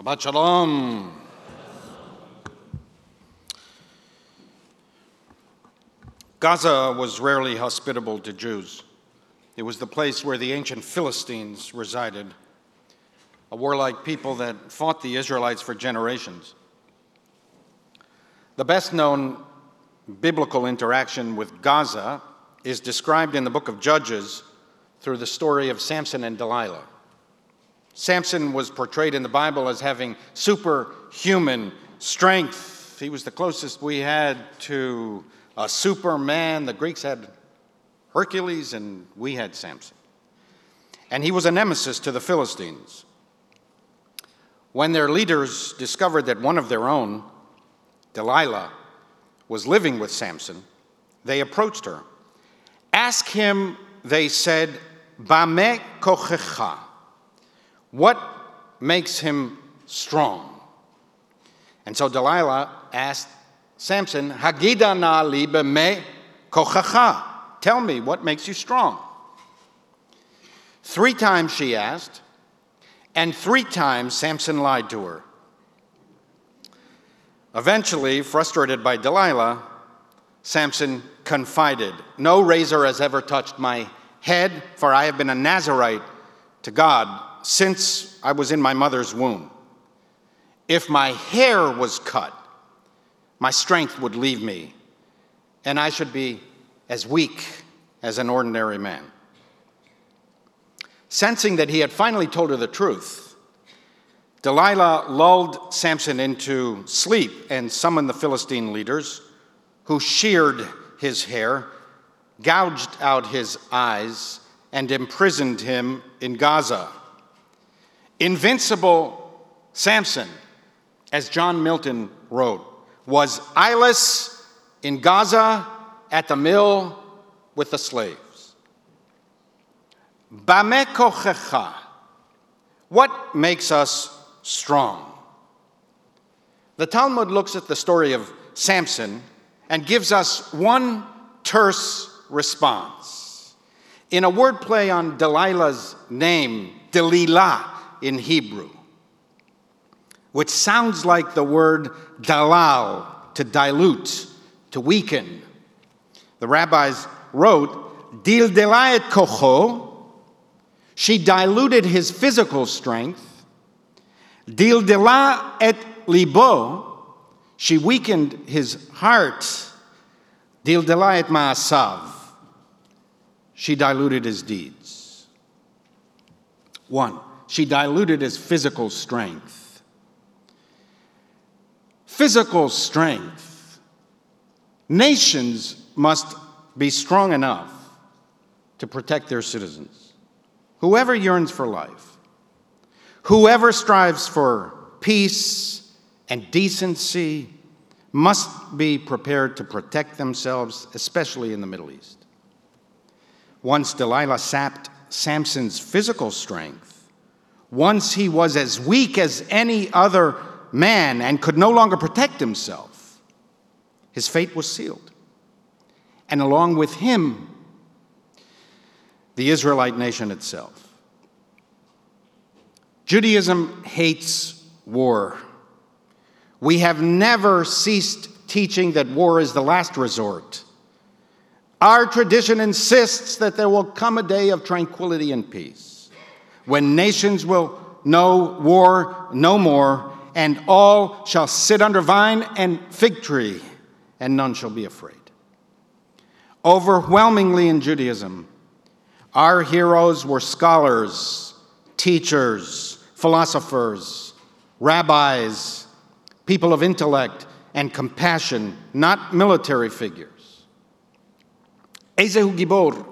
Shabbat Shalom. Gaza was rarely hospitable to Jews. It was the place where the ancient Philistines resided, a warlike people that fought the Israelites for generations. The best known biblical interaction with Gaza is described in the book of Judges through the story of Samson and Delilah. Samson was portrayed in the Bible as having superhuman strength. He was the closest we had to a superman. The Greeks had Hercules, and we had Samson. And he was a nemesis to the Philistines. When their leaders discovered that one of their own, Delilah, was living with Samson, they approached her. Ask him, they said, Bame kochecha. What makes him strong? And so Delilah asked Samson, Hagida na li bame kochecha. Tell me, what makes you strong? Three times she asked, and three times Samson lied to her. Eventually, frustrated by Delilah, Samson confided No razor has ever touched my head, for I have been a Nazarite to God since I was in my mother's womb. If my hair was cut, my strength would leave me, and I should be as weak as an ordinary man. Sensing that he had finally told her the truth, Delilah lulled Samson into sleep and summoned the Philistine leaders, who sheared his hair, gouged out his eyes, and imprisoned him in Gaza. Invincible Samson, as John Milton wrote, was eyeless in Gaza at the mill with the slaves. Bame kochecha. What makes us strong? The Talmud looks at the story of Samson and gives us one terse response. In a wordplay on Delilah's name, Delilah in Hebrew, which sounds like the word dalal, to dilute, to weaken. The rabbis wrote, Dil delayet kocho, she diluted his physical strength. Dil dela et libo, she weakened his heart. Dil dela et maasav, she diluted his deeds. One, she diluted his physical strength. Physical strength. Nations must be strong enough to protect their citizens. Whoever yearns for life, whoever strives for peace and decency, must be prepared to protect themselves, especially in the Middle East. Once Delilah sapped Samson's physical strength, once he was as weak as any other man and could no longer protect himself, his fate was sealed. And along with him, the Israelite nation itself. Judaism hates war. We have never ceased teaching that war is the last resort. Our tradition insists that there will come a day of tranquility and peace when nations will know war no more, and all shall sit under vine and fig tree, and none shall be afraid. Overwhelmingly in Judaism, our heroes were scholars, teachers, philosophers, rabbis, people of intellect and compassion, not military figures. Ezehu Gibor,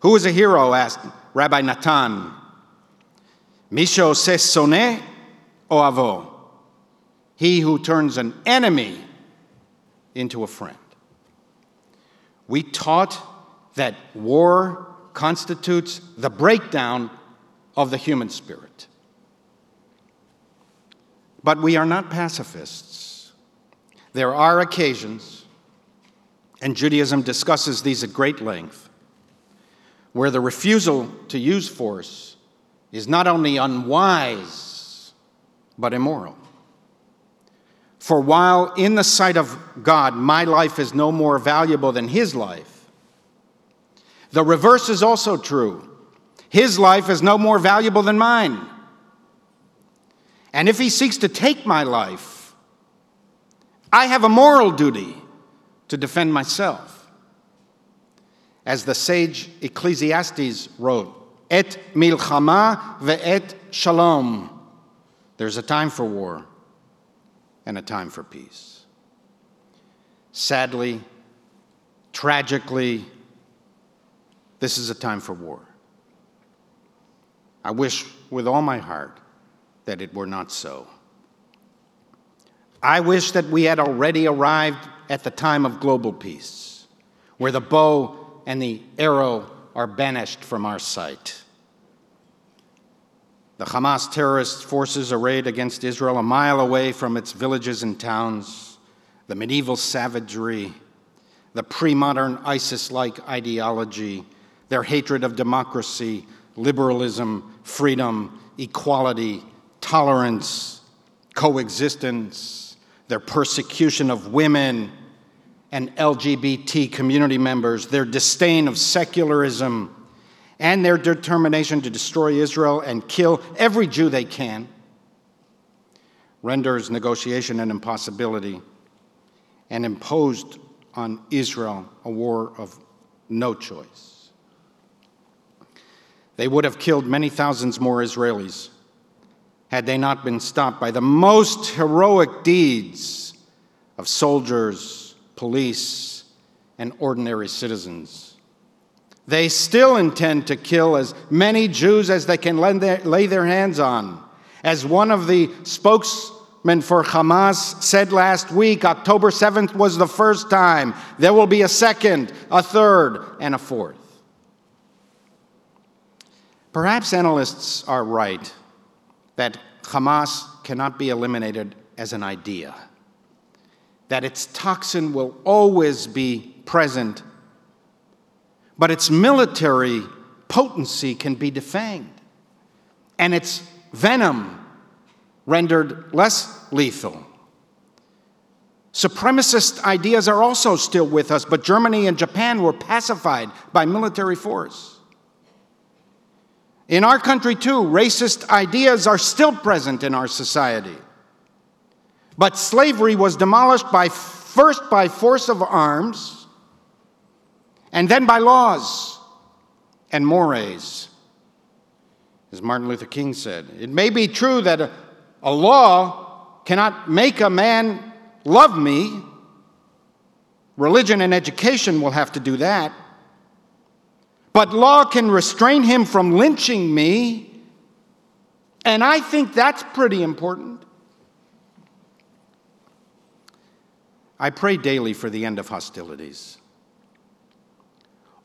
who is a hero, asked Rabbi Natan. Misho o avo, he who turns an enemy into a friend. We taught that war constitutes the breakdown of the human spirit. But we are not pacifists. There are occasions, and Judaism discusses these at great length, where the refusal to use force is not only unwise, but immoral. For while in the sight of God my life is no more valuable than his life, the reverse is also true. His life is no more valuable than mine. And if he seeks to take my life, I have a moral duty to defend myself. As the sage Ecclesiastes wrote, Et milchama ve'et shalom. There's a time for war and a time for peace. Sadly, tragically, this is a time for war. I wish with all my heart that it were not so. I wish that we had already arrived at the time of global peace, where the bow and the arrow are banished from our sight. The Hamas terrorist forces arrayed against Israel a mile away from its villages and towns, the medieval savagery, the pre modern ISIS like ideology, their hatred of democracy, liberalism, freedom, equality, tolerance, coexistence, their persecution of women and LGBT community members, their disdain of secularism, and their determination to destroy Israel and kill every Jew they can renders negotiation an impossibility and imposed on Israel a war of no choice. They would have killed many thousands more Israelis had they not been stopped by the most heroic deeds of soldiers, police, and ordinary citizens. They still intend to kill as many Jews as they can lay their hands on. As one of the spokesmen for Hamas said last week, October 7th was the first time. There will be a second, a third, and a fourth. Perhaps analysts are right that Hamas cannot be eliminated as an idea, that its toxin will always be present, but its military potency can be defanged, and its venom rendered less lethal. Supremacist ideas are also still with us, but Germany and Japan were pacified by military force. In our country, too, racist ideas are still present in our society. But slavery was demolished by first by force of arms, and then by laws and mores. As Martin Luther King said, it may be true that a, a law cannot make a man love me. Religion and education will have to do that. But law can restrain him from lynching me. And I think that's pretty important. I pray daily for the end of hostilities.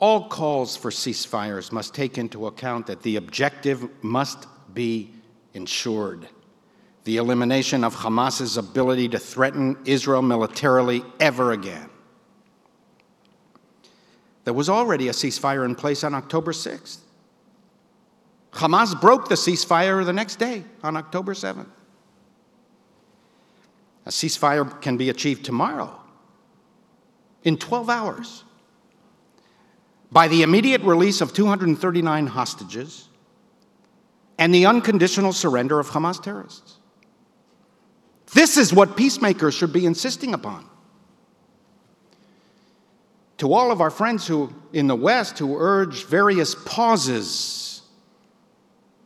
All calls for ceasefires must take into account that the objective must be ensured the elimination of Hamas's ability to threaten Israel militarily ever again. There was already a ceasefire in place on October 6th. Hamas broke the ceasefire the next day on October 7th. A ceasefire can be achieved tomorrow in 12 hours by the immediate release of 239 hostages and the unconditional surrender of Hamas terrorists. This is what peacemakers should be insisting upon to all of our friends who in the West who urge various pauses.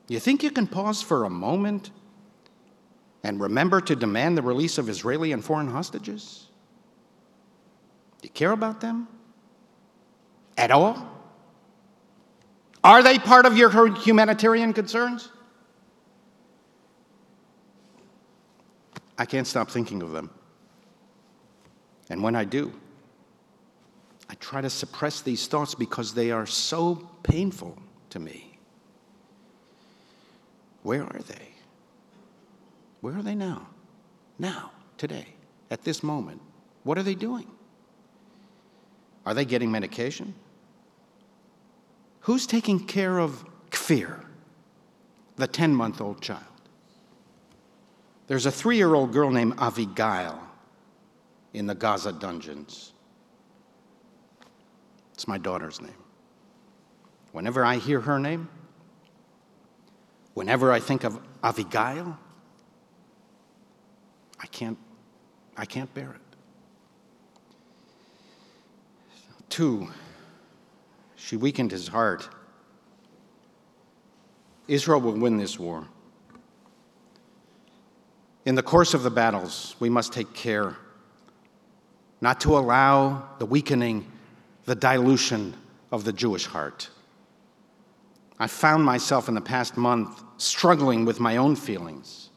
You think you can pause for a moment and remember to demand the release of Israeli and foreign hostages? Do you care about them? At all? Are they part of your humanitarian concerns? I can't stop thinking of them. And when I do, I try to suppress these thoughts because they are so painful to me. Where are they? Where are they now? Now, today, at this moment. What are they doing? Are they getting medication? Who's taking care of Kfir, the 10 month old child? There's a three year old girl named Avigail in the Gaza dungeons. It's my daughter's name. Whenever I hear her name, whenever I think of Avigail, I can't, I can't bear it. Two, she weakened his heart. Israel will win this war. In the course of the battles, we must take care not to allow the weakening, the dilution of the Jewish heart. I found myself in the past month struggling with my own feelings.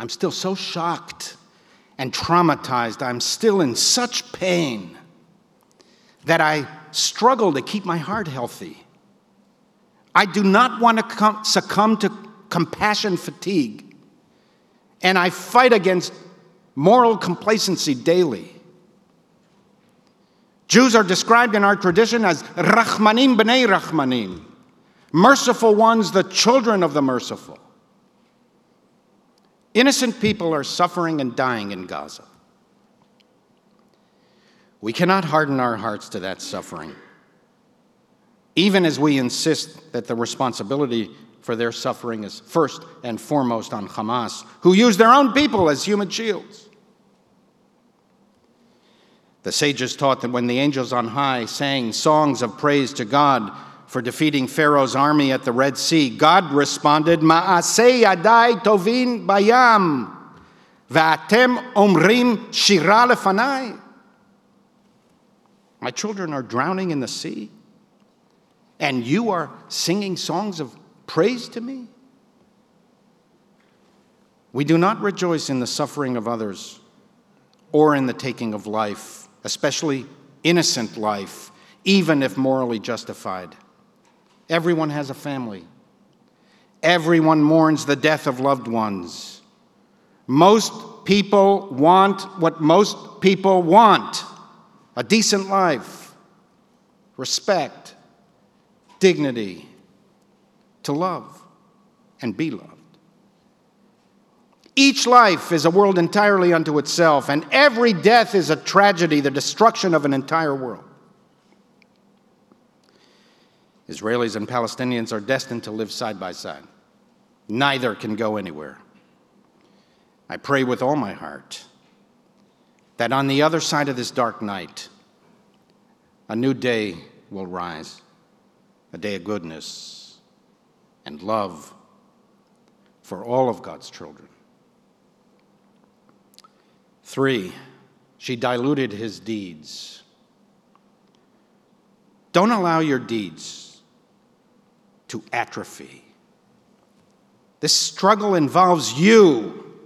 I'm still so shocked and traumatized. I'm still in such pain that I struggle to keep my heart healthy. I do not want to succumb to compassion fatigue, and I fight against moral complacency daily. Jews are described in our tradition as Rachmanim b'nei Rachmanim, merciful ones, the children of the merciful. Innocent people are suffering and dying in Gaza. We cannot harden our hearts to that suffering, even as we insist that the responsibility for their suffering is first and foremost on Hamas, who use their own people as human shields. The sages taught that when the angels on high sang songs of praise to God for defeating Pharaoh's army at the Red Sea, God responded, Ma'asei yadai tovin bayam, va'atem omrim shira lefanai. My children are drowning in the sea, and you are singing songs of praise to me? We do not rejoice in the suffering of others or in the taking of life especially innocent life, even if morally justified. Everyone has a family. Everyone mourns the death of loved ones. Most people want what most people want a decent life, respect, dignity, to love and be loved. Each life is a world entirely unto itself, and every death is a tragedy, the destruction of an entire world. Israelis and Palestinians are destined to live side by side. Neither can go anywhere. I pray with all my heart that on the other side of this dark night, a new day will rise, a day of goodness and love for all of God's children. Three, she diluted his deeds. Don't allow your deeds to atrophy. This struggle involves you,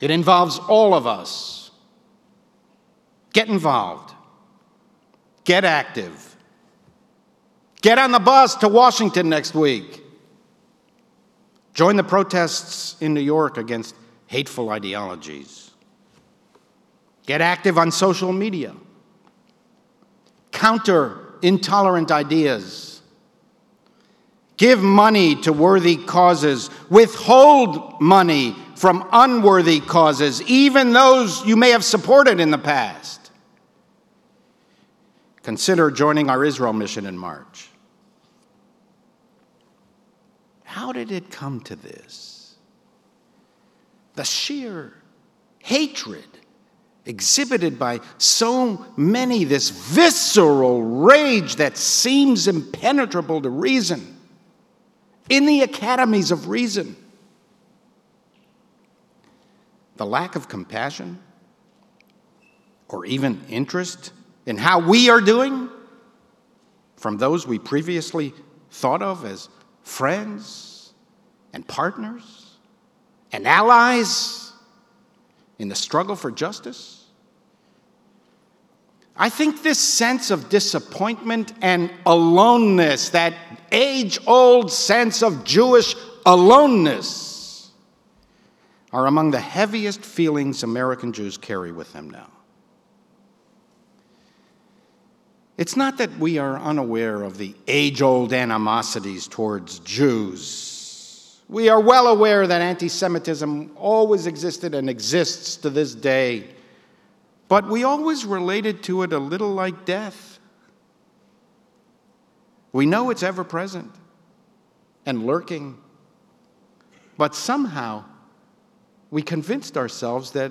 it involves all of us. Get involved, get active, get on the bus to Washington next week. Join the protests in New York against hateful ideologies. Get active on social media. Counter intolerant ideas. Give money to worthy causes. Withhold money from unworthy causes, even those you may have supported in the past. Consider joining our Israel mission in March. How did it come to this? the sheer hatred exhibited by so many, this visceral rage that seems impenetrable to reason in the academies of reason. The lack of compassion or even interest in how we are doing from those we previously thought of as friends and partners and allies in the struggle for justice? I think this sense of disappointment and aloneness, that age old sense of Jewish aloneness, are among the heaviest feelings American Jews carry with them now. It's not that we are unaware of the age old animosities towards Jews We are well aware that anti Semitism always existed and exists to this day, but we always related to it a little like death. We know it's ever present and lurking, but somehow we convinced ourselves that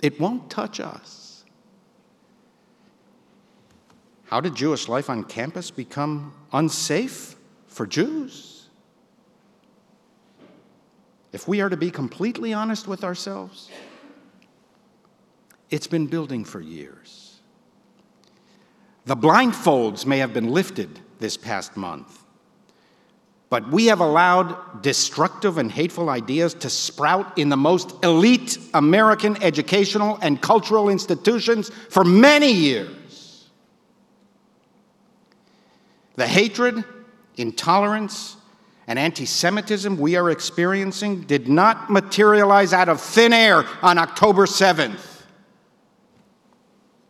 it won't touch us. How did Jewish life on campus become unsafe for Jews? if we are to be completely honest with ourselves, it's been building for years. The blindfolds may have been lifted this past month, but we have allowed destructive and hateful ideas to sprout in the most elite American educational and cultural institutions for many years. The hatred, intolerance, and anti Semitism we are experiencing did not materialize out of thin air on October 7th.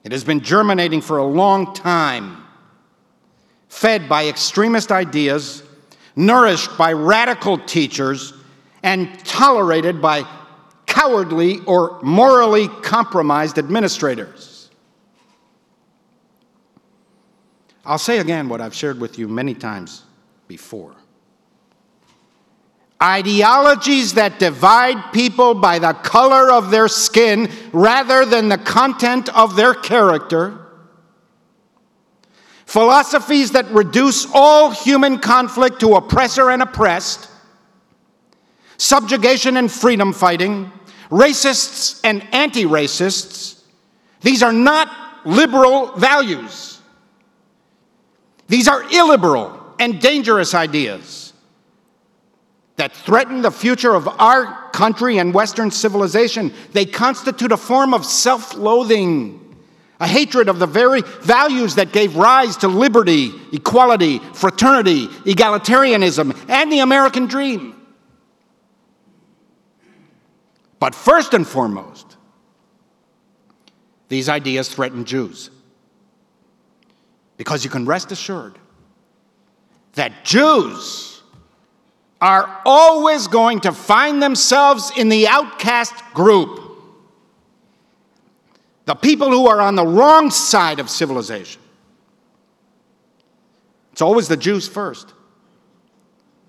It has been germinating for a long time, fed by extremist ideas, nourished by radical teachers, and tolerated by cowardly or morally compromised administrators. I'll say again what I've shared with you many times before. Ideologies that divide people by the color of their skin rather than the content of their character. Philosophies that reduce all human conflict to oppressor and oppressed. Subjugation and freedom fighting. Racists and anti racists. These are not liberal values. These are illiberal and dangerous ideas that threaten the future of our country and Western civilization. They constitute a form of self loathing, a hatred of the very values that gave rise to liberty, equality, fraternity, egalitarianism, and the American dream. But first and foremost, these ideas threaten Jews. Because you can rest assured that Jews are always going to find themselves in the outcast group. The people who are on the wrong side of civilization. It's always the Jews first,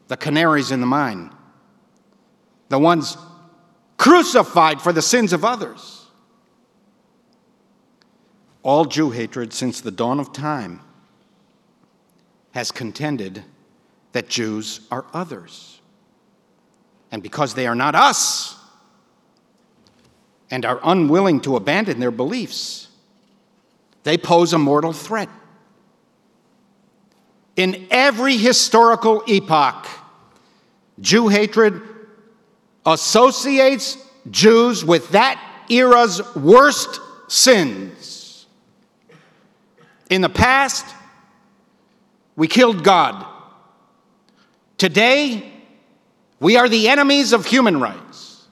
the canaries in the mine, the ones crucified for the sins of others. All Jew hatred since the dawn of time has contended that Jews are others. And because they are not us and are unwilling to abandon their beliefs, they pose a mortal threat. In every historical epoch, Jew hatred associates Jews with that era's worst sins. In the past, we killed God. Today, we are the enemies of human rights.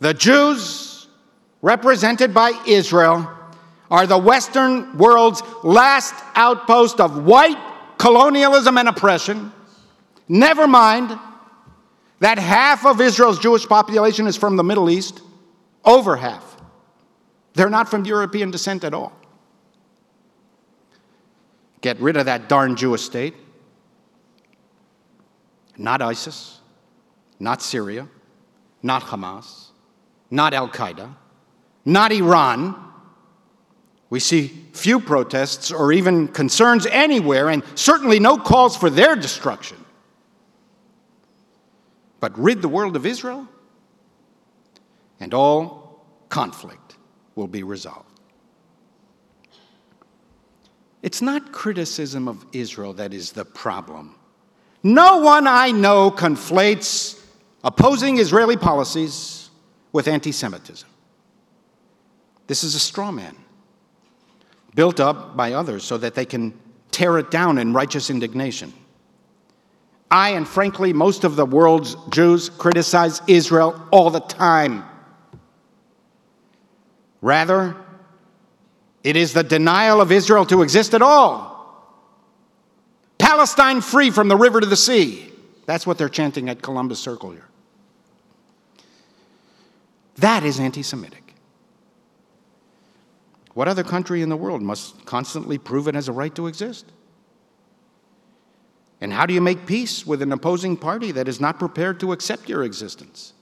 The Jews, represented by Israel, are the Western world's last outpost of white colonialism and oppression. Never mind that half of Israel's Jewish population is from the Middle East, over half. They're not from European descent at all. Get rid of that darn Jewish state not ISIS, not Syria, not Hamas, not Al Qaeda, not Iran. We see few protests or even concerns anywhere, and certainly no calls for their destruction. But rid the world of Israel, and all conflict will be resolved. It's not criticism of Israel that is the problem. No one I know conflates opposing Israeli policies with anti Semitism. This is a straw man built up by others so that they can tear it down in righteous indignation. I, and frankly, most of the world's Jews criticize Israel all the time. Rather, it is the denial of Israel to exist at all Palestine free from the river to the sea. That's what they're chanting at Columbus Circle here. That is anti Semitic. What other country in the world must constantly prove it has a right to exist? And how do you make peace with an opposing party that is not prepared to accept your existence?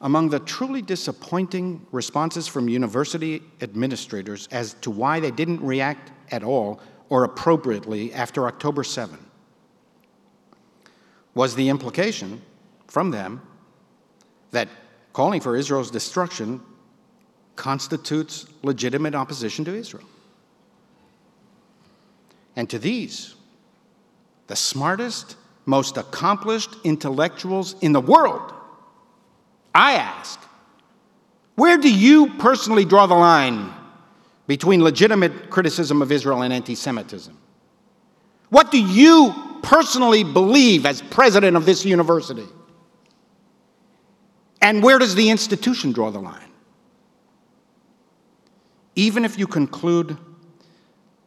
Among the truly disappointing responses from university administrators as to why they didn't react at all or appropriately after October 7 was the implication from them that calling for Israel's destruction constitutes legitimate opposition to Israel. And to these, the smartest, most accomplished intellectuals in the world, I ask, where do you personally draw the line between legitimate criticism of Israel and anti Semitism? What do you personally believe as president of this university? And where does the institution draw the line? Even if you conclude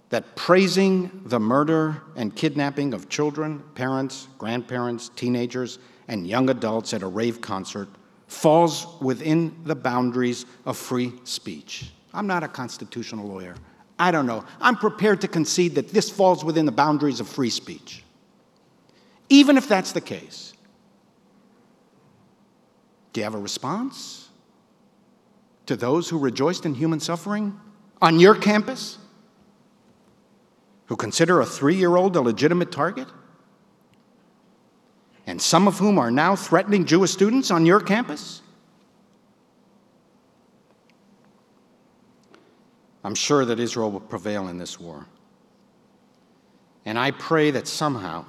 that praising the murder and kidnapping of children, parents, grandparents, teenagers, and young adults at a rave concert falls within the boundaries of free speech. I'm not a constitutional lawyer. I don't know. I'm prepared to concede that this falls within the boundaries of free speech. Even if that's the case, do you have a response to those who rejoiced in human suffering on your campus? Who consider a three year old a legitimate target? And some of whom are now threatening Jewish students on your campus? I'm sure that Israel will prevail in this war. And I pray that somehow,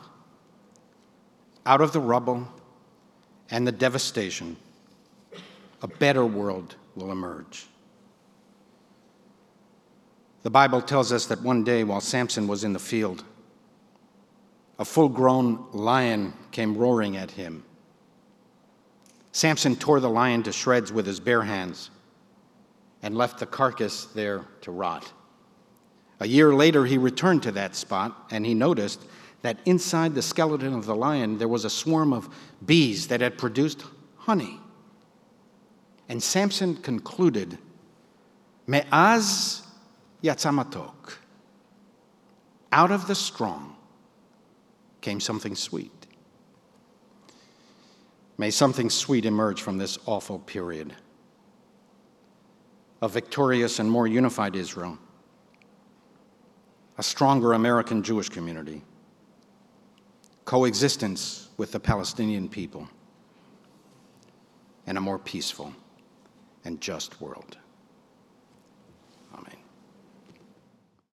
out of the rubble and the devastation, a better world will emerge. The Bible tells us that one day while Samson was in the field, a full grown lion came roaring at him. Samson tore the lion to shreds with his bare hands and left the carcass there to rot. A year later, he returned to that spot and he noticed that inside the skeleton of the lion there was a swarm of bees that had produced honey. And Samson concluded, Me'az yatzamatok. Out of the strong came something sweet. May something sweet emerge from this awful period. A victorious and more unified Israel, a stronger American Jewish community, coexistence with the Palestinian people, and a more peaceful and just world.